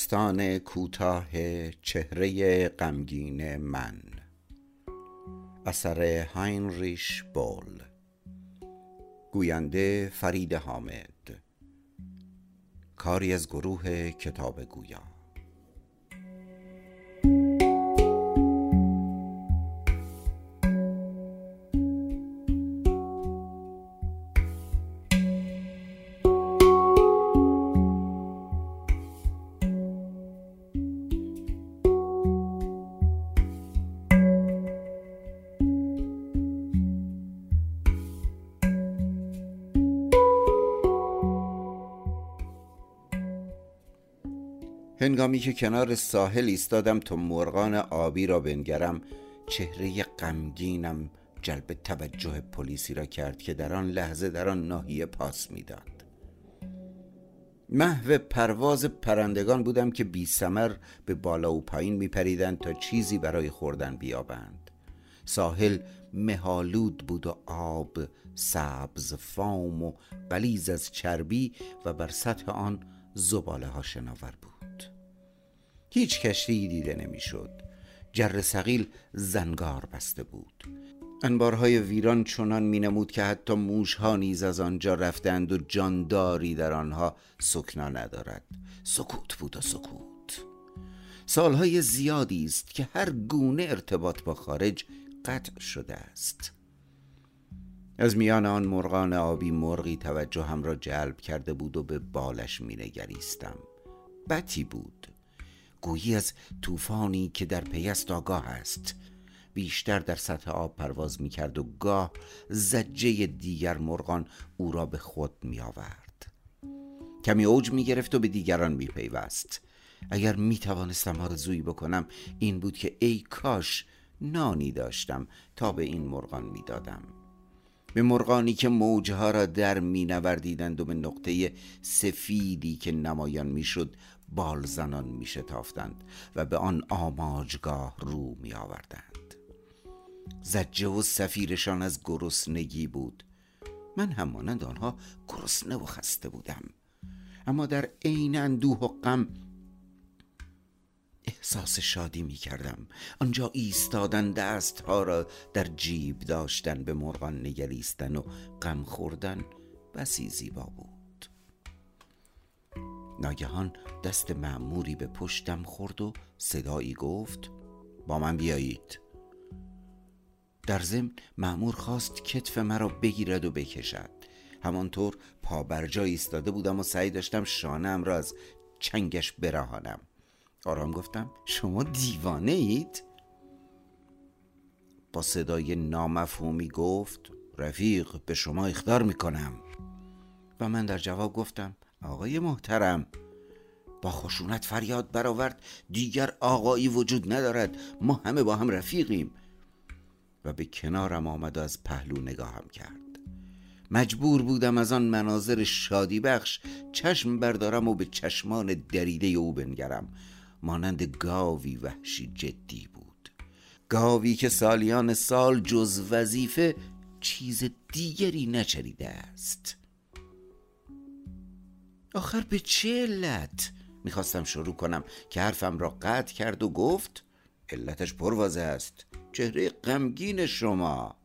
داستان کوتاه چهره غمگین من. اثر هاینریش بول. گوینده فرید حامد. کاری از گروه کتاب گویا هنگامی که کنار ساحل ایستادم تا مرغان آبی را بنگرم چهره غمگینم جلب توجه پلیسی را کرد که در آن لحظه در آن ناحیه پاس می‌داد. محو پرواز پرندگان بودم که بی سمر به بالا و پایین می پریدند تا چیزی برای خوردن بیابند. ساحل مهالود بود و آب سبز فام و از چربی و بر سطح آن زباله ها شناور بود. هیچ کشتی دیده نمی‌شد. جر سقیل زنگار بسته بود. انبارهای ویران چنان می نمود که حتی موشها نیز از آنجا رفتند و جانداری در آنها سکنا ندارد. سکوت بود و سکوت. سالهای زیادی است که هر گونه ارتباط با خارج قطع شده است. از میان آن مرغان آبی مرغی توجه هم را جلب کرده بود و به بالش می نگریستم بتی بود. گویی از طوفانی که در پی آگاه است. بیشتر در سطح آب پرواز می کرد و گاه زجه دیگر مرغان او را به خود می آورد کمی اوج می گرفت و به دیگران می پیوست اگر می توانستم آرزویی بکنم این بود که ای کاش نانی داشتم تا به این مرغان می دادم به مرغانی که موجها را در می نوردیدند و به نقطه سفیدی که نمایان می شد بال زنان می شتافتند و به آن آماجگاه رو می آوردند زجه و سفیرشان از گرسنگی بود. من هم مانند آنها گرسنه و خسته بودم. اما در عین اندوه و غم احساس شادی می کردم آنجا ایستادن دست ها را در جیب داشتن به مرغان نگریستن و غم خوردن. بسی زیبا بود. ناگهان دست معموری به پشتم خورد و صدایی گفت با من بیایید. در ضمن معمور خواست کتف مرا بگیرد و بکشد. همانطور پا بر جای ایستاده بودم و سعی داشتم شانم را از چنگش برهانم. آرام گفتم شما دیوانه اید؟ با صدای نامفهومی گفت رفیق به شما اختار می‌کنم. و من در جواب گفتم آقای محترم با خشونت فریاد برآورد دیگر آقایی وجود ندارد ما همه با هم رفیقیم. و به کنارم آمد و از پهلو نگاهم کرد. مجبور بودم از آن مناظر شادی بخش چشم بردارم و به چشمان دریده او بنگرم. مانند گاوی وحشی جدی بود. گاوی که سالیان سال جز وظیفه چیز دیگری نچریده است. آخر به چه علت؟ می‌خواستم شروع کنم که حرفم را قطع کرد و گفت علتش پروازه است. چهره غمگین شما.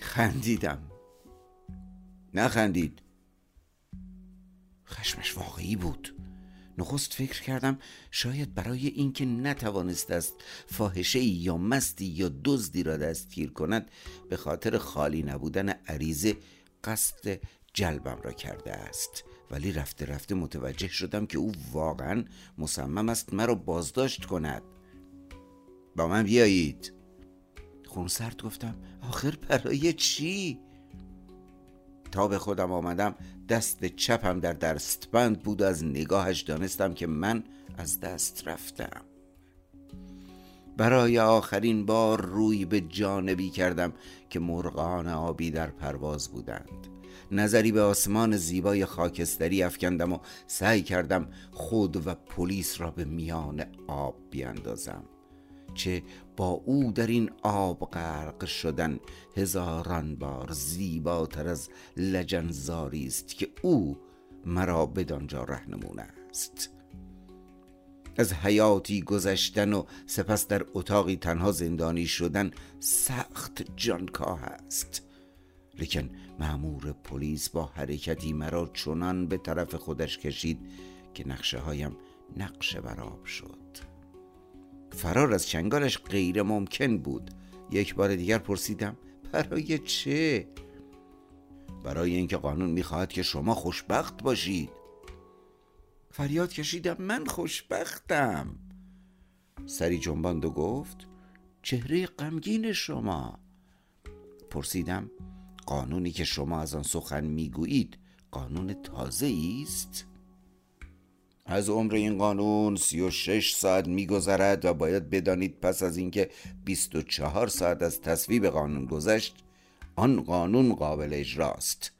خندیدم. نخندید. خشمش واقعی بود. نخست فکر کردم شاید برای اینکه نتوانست است فاحشه یا مستی یا دزدی را دستگیر کند به خاطر خالی نبودن عریضه قصد جلبم را کرده است. ولی رفته رفته متوجه شدم که او واقعا مصمم است مرا بازداشت کند. با من بیایید. خونسرد گفتم آخر برای چی؟ تا به خودم آمدم دست چپم در دستبند بود و از نگاهش دانستم که من از دست رفتم. برای آخرین بار روی به جانبی کردم که مرغان آبی در پرواز بودند. نظری به آسمان زیبای خاکستری افکندم و سعی کردم خود و پلیس را به میان آب بیاندازم چه با او در این آب غرق شدن هزاران بار زیباتر از لجنزاری است که او مرا بدانجا رهنمون است. از حیاتی گذشتن و سپس در اتاقی تنها زندانی شدن سخت جانکاه است. لیکن معمور پلیس با حرکتی مرا چنان به طرف خودش کشید که نقشه هایم نقشه براب شد. فرار از چنگالش غیر ممکن بود. یک بار دیگر پرسیدم برای چه؟ برای اینکه قانون می‌خواهد که شما خوشبخت باشید. فریاد کشیدم من خوشبختم. سری جنباند و گفت چهره غمگین شما. پرسیدم قانونی که شما از آن سخن می‌گویید قانون تازه است؟ از عمر این قانون سی و شش ساعت میگذرد و باید بدانید پس از اینکه بیست و چهار ساعت از تصویب قانون گذشت آن قانون قابل اجراست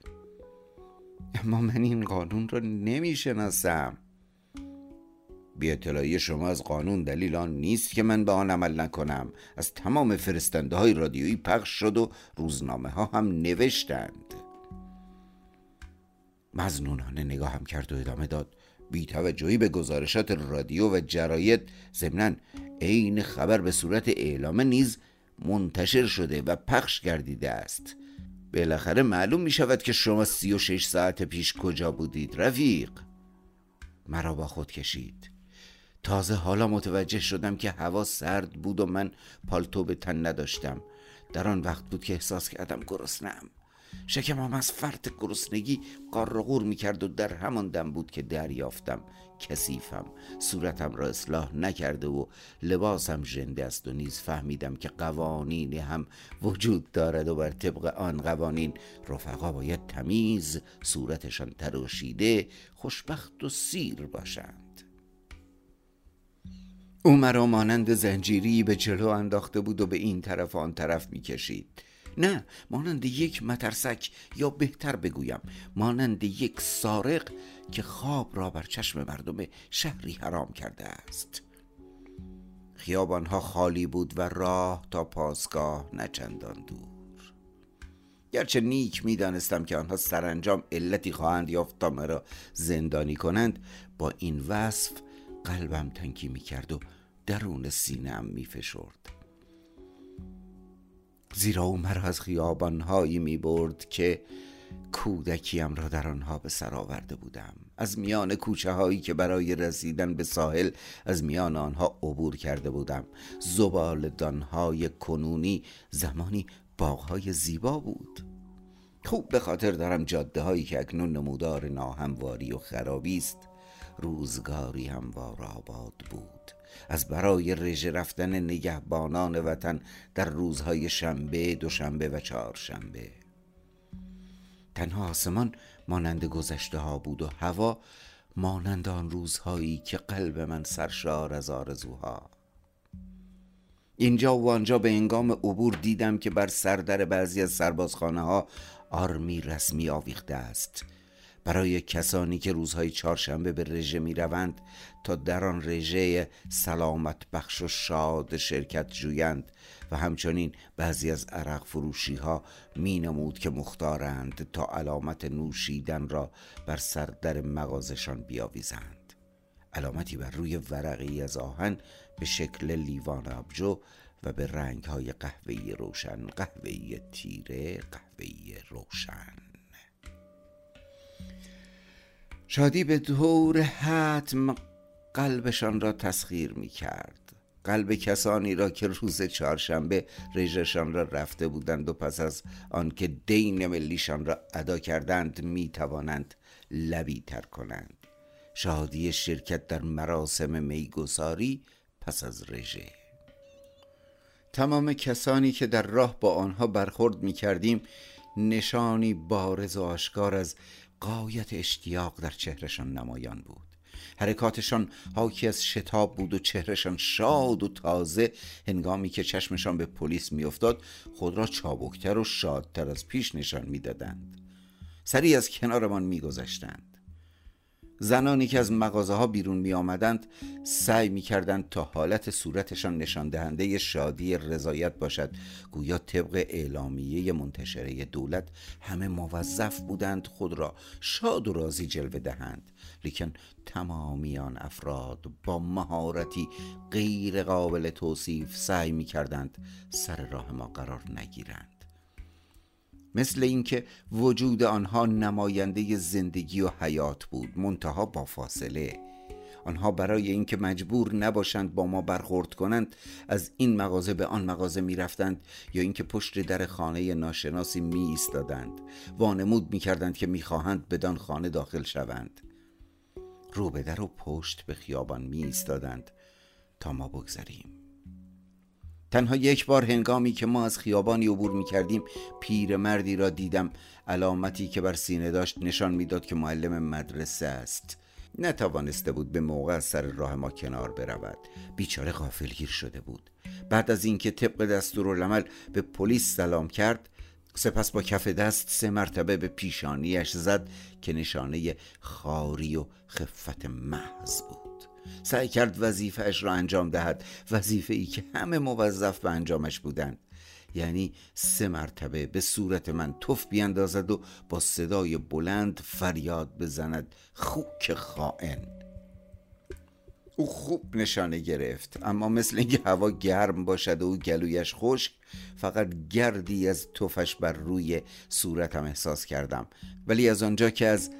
اما من این قانون را نمی‌شناسم بی اطلاعی شما از قانون دلیل آن نیست که من به آن عمل نکنم. از تمام فرستنده های رادیویی پخش شد و روزنامه ها هم نوشتند. مزنونانه نگاهم کرد و ادامه داد. بی توجهی به گزارشات رادیو و جراید ضمنا عین خبر به صورت اعلامه نیز منتشر شده و پخش گردیده است. بالاخره معلوم می شود که شما سی و شش ساعت پیش کجا بودید رفیق. مرا با خود کشید. تازه حالا متوجه شدم که هوا سرد بود و من پالتو به تن نداشتم. در آن وقت بود که احساس کردم گرسنه‌ام. شکمم از فرط گرسنگی قار می‌کرد و در همان دم بود که دریافتم. کثیفم صورتم را اصلاح نکرده و لباسم ژنده است و نیز فهمیدم که قوانینی هم وجود دارد و بر طبق آن قوانین رفقا باید تمیز صورتشان تراشیده خوشبخت و سیر باشند. او مرا مانند زنجیری به جلو انداخته بود و به این طرف آن طرف می‌کشید. نه مانند یک مترسک یا بهتر بگویم مانند یک سارق که خواب را بر چشم مردم شهری حرام کرده است. خیابانها خالی بود و راه تا پاسگاه نچندان دور. گرچه نیک می‌دانستم که آنها سرانجام علتی خواهند یافت تا مرا زندانی کنند با این وصف قلبم تنکی می‌کرد و درون سینهام میفشرد. زیرا او مرا از خیابانهایی می برد که کودکیم را در آنها به سر آورده بودم. از میان کوچه هایی که برای رسیدن به ساحل از میان آنها عبور کرده بودم. زبال دانهای کنونی زمانی باغهای زیبا بود. خوب به خاطر دارم جاده هایی که اکنون نمودار ناهمواری و خرابی است. روزگاری هموار آباد بود. از برای رژه رفتن نگهبانان وطن در روزهای شنبه، دوشنبه و چهارشنبه. تنها آسمان مانند گذشته ها بود و هوا مانند آن روزهایی که قلب من سرشار از آرزوها. اینجا و آنجا به انگام عبور دیدم که بر سردر بعضی از سربازخانه ها آرمی رسمی آویخته است. برای کسانی که روزهای چهارشنبه به رژه می روند تا در آن رژه سلامت بخش و شاد شرکت جویند. و همچنین بعضی از عرق فروشی ها می نمود که مختارند تا علامت نوشیدن را بر سردر مغازشان بیاویزند. علامتی بر روی ورقی از آهن به شکل لیوان آبجو و به رنگ های قهوه‌ای روشن قهوه‌ای تیره قهوه‌ای روشن. شادی به دور حتم قلبشان را تسخیر می کرد قلب کسانی را که روز چهارشنبه رژشان را رفته بودند و پس از آنکه دین ملیشان را ادا کردند می توانند لبی تر کنند. شادی شرکت در مراسم میگساری پس از رژه. تمام کسانی که در راه با آنها برخورد می کردیم نشانی بارز و آشکار از قایت اشتیاق در چهرشان نمایان بود. حرکاتشان حاکی از شتاب بود و چهرشان شاد و تازه. هنگامی که چشمشان به پلیس میافتاد خود را چابکتر و شادتر از پیش نشان می‌دادند. سری از کنارمان میگذشتند. زنانی که از مغازه ها بیرون می آمدند سعی می کردند تا حالت صورتشان نشان دهنده شادی رضایت باشد. گویا طبق اعلامیه منتشره دولت همه موظف بودند خود را شاد و راضی جلوه دهند. لیکن تمامی آن افراد با مهارتی غیر قابل توصیف سعی می کردند سر راه ما قرار نگیرند. مثل اینکه وجود آنها نماینده زندگی و حیات بود منتها با فاصله. آنها برای اینکه مجبور نباشند با ما برخورد کنند از این مغازه به آن مغازه می رفتند یا اینکه پشت در خانه ناشناسی می ایستادند وانمود می کردند که می خواهند بدان خانه داخل شوند. رو به در و پشت به خیابان می ایستادند تا ما بگذریم. تنها یک بار هنگامی که ما از خیابانی عبور می کردیم مردی را دیدم علامتی که بر سینه داشت نشان می‌داد که معلم مدرسه است. نتوانسته بود به موقع از سر راه ما کنار برود. بیچاره غافلگیر شده بود. بعد از اینکه طبق دستورالعمل به پلیس سلام کرد سپس با کف دست سه مرتبه به پیشانیش زد که نشانه خاری و خفت محض بود. سعی کرد وظیفهش را انجام دهد. وظیفه ای که همه موظف به انجامش بودند. یعنی سه مرتبه به صورت من تف بیاندازد و با صدای بلند فریاد بزند. خوک خائن. او خوب نشانه گرفت اما مثل اینکه هوا گرم باشد و گلویش خشک فقط گردی از تفش بر روی صورتم احساس کردم. ولی از آنجا که از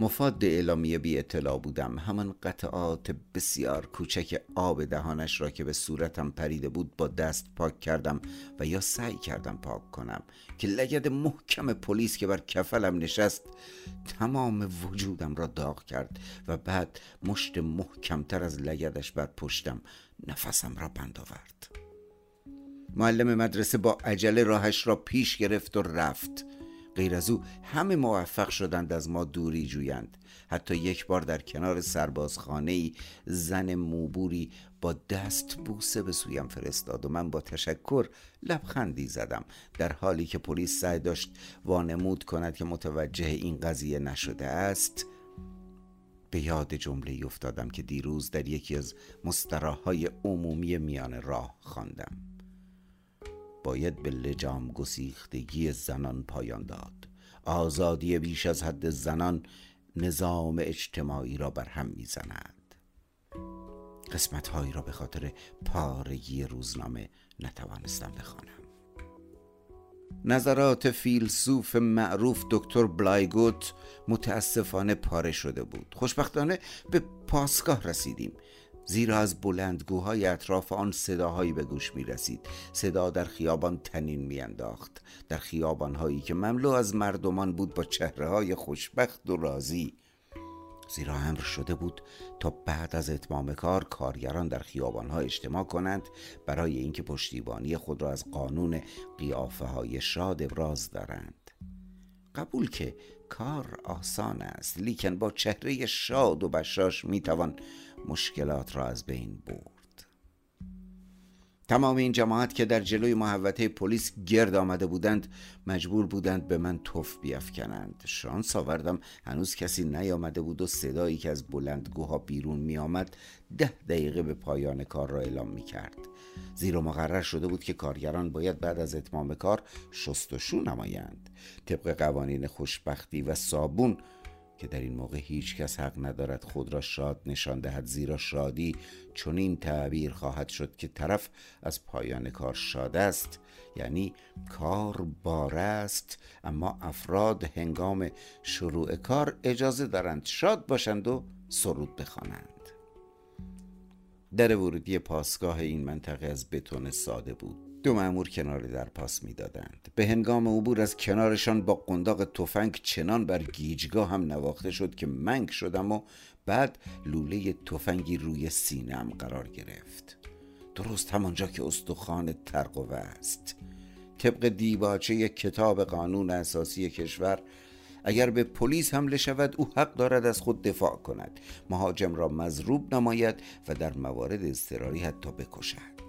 مفاد اعلامیه بی اطلاع بودم. همان قطعات بسیار کوچک آب دهانش را که به صورتم پریده بود با دست پاک کردم و یا سعی کردم پاک کنم که لگد محکم پلیس که بر کفلم نشست تمام وجودم را داغ کرد و بعد مشت محکمتر از لگدش بر پشتم نفسم را بند آورد. معلم مدرسه با عجله راهش را پیش گرفت و رفت. غیر از او همه موفق شدند از ما دوری جویند حتی یک بار در کنار سربازخانه ای زن موبوری با دست بوسه به سویم فرستاد و من با تشکر لبخندی زدم در حالی که پلیس سعی داشت وانمود کند که متوجه این قضیه نشده است به یاد جمله افتادم که دیروز در یکی از مستراهای عمومی میان راه خواندم. باید به لجام گسیختگی زنان پایان داد. آزادی بیش از حد زنان نظام اجتماعی را بر هم می‌زند قسمت هایی را به خاطر پارگی روزنامه نتوانستم بخوانم. نظرات فیلسوف معروف دکتر بلایگوت متاسفانه پاره شده بود. خوشبختانه به پاسگاه رسیدیم. زیرا از بلندگوهای اطراف آن صداهایی به گوش می رسید صدا در خیابان تنین می انداخت در خیابانهایی که مملو از مردمان بود با چهره های خوشبخت و راضی. زیرا امر شده بود تا بعد از اتمام کار کارگران در خیابانها اجتماع کنند برای اینکه پشتیبانی خود را از قانون قیافه های شاد ابراز دارند. قبول که کار آسان است لیکن با چهره شاد و بشاش می‌توان مشکلات را از بین برد. تمام این جماعت که در جلوی محوطه پلیس گرد آمده بودند مجبور بودند به من توف بیافکنند. شانس آوردم هنوز کسی نیامده بود و صدایی که از بلندگوها بیرون می آمد ده دقیقه به پایان کار را اعلام می کرد زیرا مقرر شده بود که کارگران باید بعد از اتمام کار شستشو نمایند. طبق قوانین خوشبختی و صابون که در این موقع هیچ کس حق ندارد خود را شاد نشان دهد زیرا شادی چون این تعبیر خواهد شد که طرف از پایان کار شاد است یعنی کار باره است اما افراد هنگام شروع کار اجازه دارند شاد باشند و سرود بخوانند. در ورودی پاسگاه این منطقه از بتون ساده بود. دو مأمور کنار در پاس می‌دادند. به هنگام عبور از کنارشان با قنداق تفنگ چنان بر گیجگاه هم نواخته شد که منگ شدم و بعد لوله تفنگی روی سینم قرار گرفت. درست همانجا که استخوان ترقوه است. طبق دیباچه کتاب قانون اساسی کشور اگر به پلیس حمله شود او حق دارد از خود دفاع کند. مهاجم را مضروب نماید و در موارد اضطراری حتی بکشد.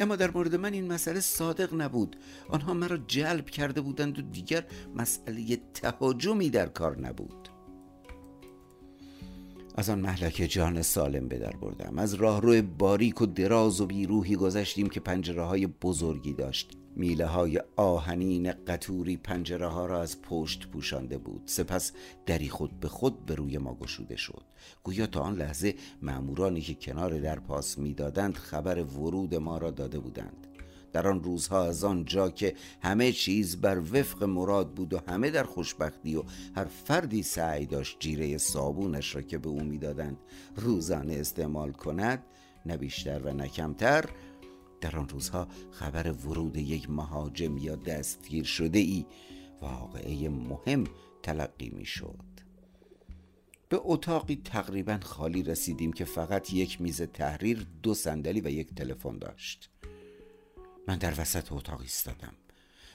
اما در مورد من این مسئله صادق نبود. آنها مرا جلب کرده بودند و دیگر مسئله تهاجمی در کار نبود. از آن محلک جان سالم به در بردم. از راهرو باریک و دراز و بیروحی گذشتیم که پنجره های بزرگی داشت. میله های آهنین قطوری پنجره ها را از پشت پوشانده بود. سپس دری خود به خود به روی ما گشوده شد. گویا تا آن لحظه مامورانی که کنار در پاس می‌دادند خبر ورود ما را داده بودند. در آن روزها از آن جا که همه چیز بر وفق مراد بود و همه در خوشبختی و هر فردی سعی داشت جیره صابونش را که به او می‌دادند روزانه استعمال کند نه بیشتر و نه کمتر در آن روزها خبر ورود یک مهاجم یا دستگیر شده ای واقعه مهم تلقی می شد به اتاقی تقریبا خالی رسیدیم که فقط یک میز تحریر دو صندلی و یک تلفن داشت. من در وسط اتاق ایستادم.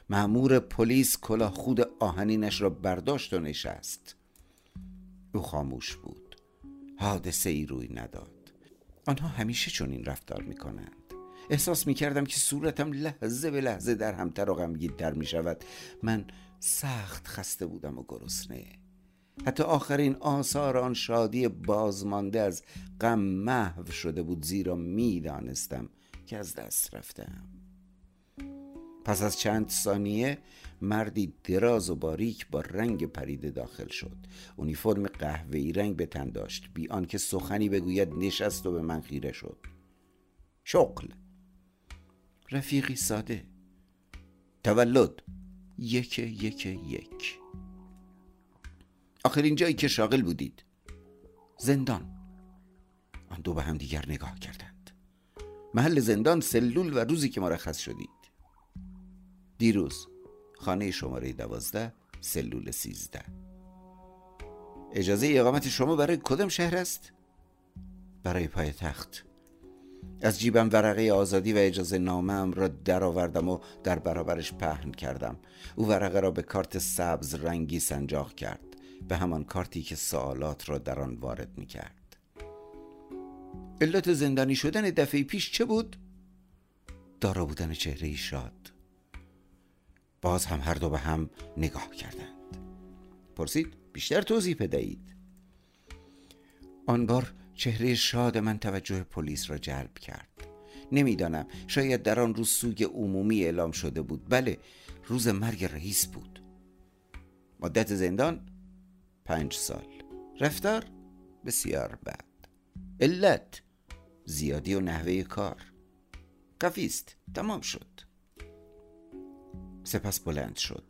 معمور پلیس کلاه خود آهنینش را برداشت و نشست. او خاموش بود. حادثه ای روی نداد. آنها همیشه چون این رفتار می کنند احساس می کردم که صورتم لحظه به لحظه در همتر و غمگینتر می شود من سخت خسته بودم و گرسنه. حتی آخرین آثار آن شادی بازمانده از غم محو شده بود زیرا می‌دانستم که از دست رفتم. پس از چند ثانیه مردی دراز و باریک با رنگ پریده داخل شد. اونیفرم قهوه‌ای رنگ به تن داشت. بی آنکه سخنی بگوید نشست و به من خیره شد. شغل! رفیقی ساده. تولد. یک یک یک. آخرین جایی که شاغل بودید. زندان. آن دو به هم دیگر نگاه کردند. محل زندان سلول و روزی که مرخص شدید. دیروز خانه شماره دوازده سلول سیزده. اجازه اقامت شما برای کدام شهر است؟ برای پای تخت از جیبم ورقه آزادی و اجازه نامم را درآوردم و در برابرش پهن کردم. او ورقه را به کارت سبز رنگی سنجاق کرد. به همان کارتی که سوالات را در آن وارد می کرد علت زندانی شدن دفعه پیش چه بود؟ دارا بودن چهره شاد. باز هم هر دو به هم نگاه کردند. پرسید بیشتر توضیح بدهید. آن بار چهره شاد من توجه پلیس را جلب کرد. نمی‌دانم شاید در آن روز سوگ عمومی اعلام شده بود. بله روز مرگ رئیس بود. مدت زندان؟ پنج سال. رفتار؟ بسیار بد. علت؟ زیادی و نحوه کار. کافیست تمام شد. سپس بلند شد.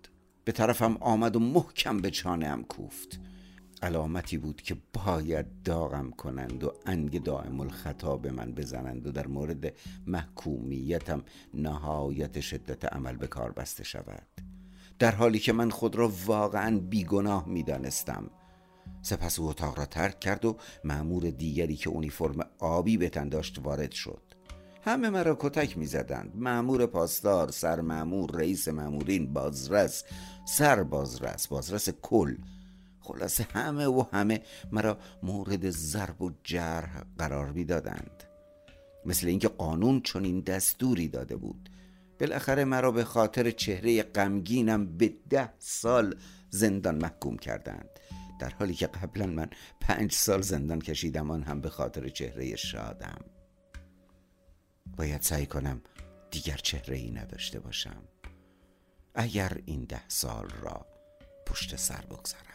به طرفم آمد و محکم به چانه کوفت. علامتی بود که باید داغم کنند و انگ دائم الخطا به من بزنند و در مورد محکومیتم نهایت شدت عمل به کار بسته شود. در حالی که من خود را واقعا بیگناه می دانستم سپس او اتاق را ترک کرد و معمور دیگری که اونیفرم آبی به تن داشت وارد شد. همه مرا کتک می زدند معمور پاسدار سر معمور رئیس معمورین بازرس سر بازرس بازرس کل. خلاصه همه و همه مرا مورد ضرب و جرح قرار می‌دادند. مثل اینکه قانون چنین دستوری داده بود. بالاخره مرا به خاطر چهره غمگینم به ده سال زندان محکوم کردند. در حالی که قبلا من پنج سال زندان کشیدم آن هم به خاطر چهره شادم. باید سعی کنم دیگر چهره ای نداشته باشم. اگر این ده سال را پشت سر بگذارم.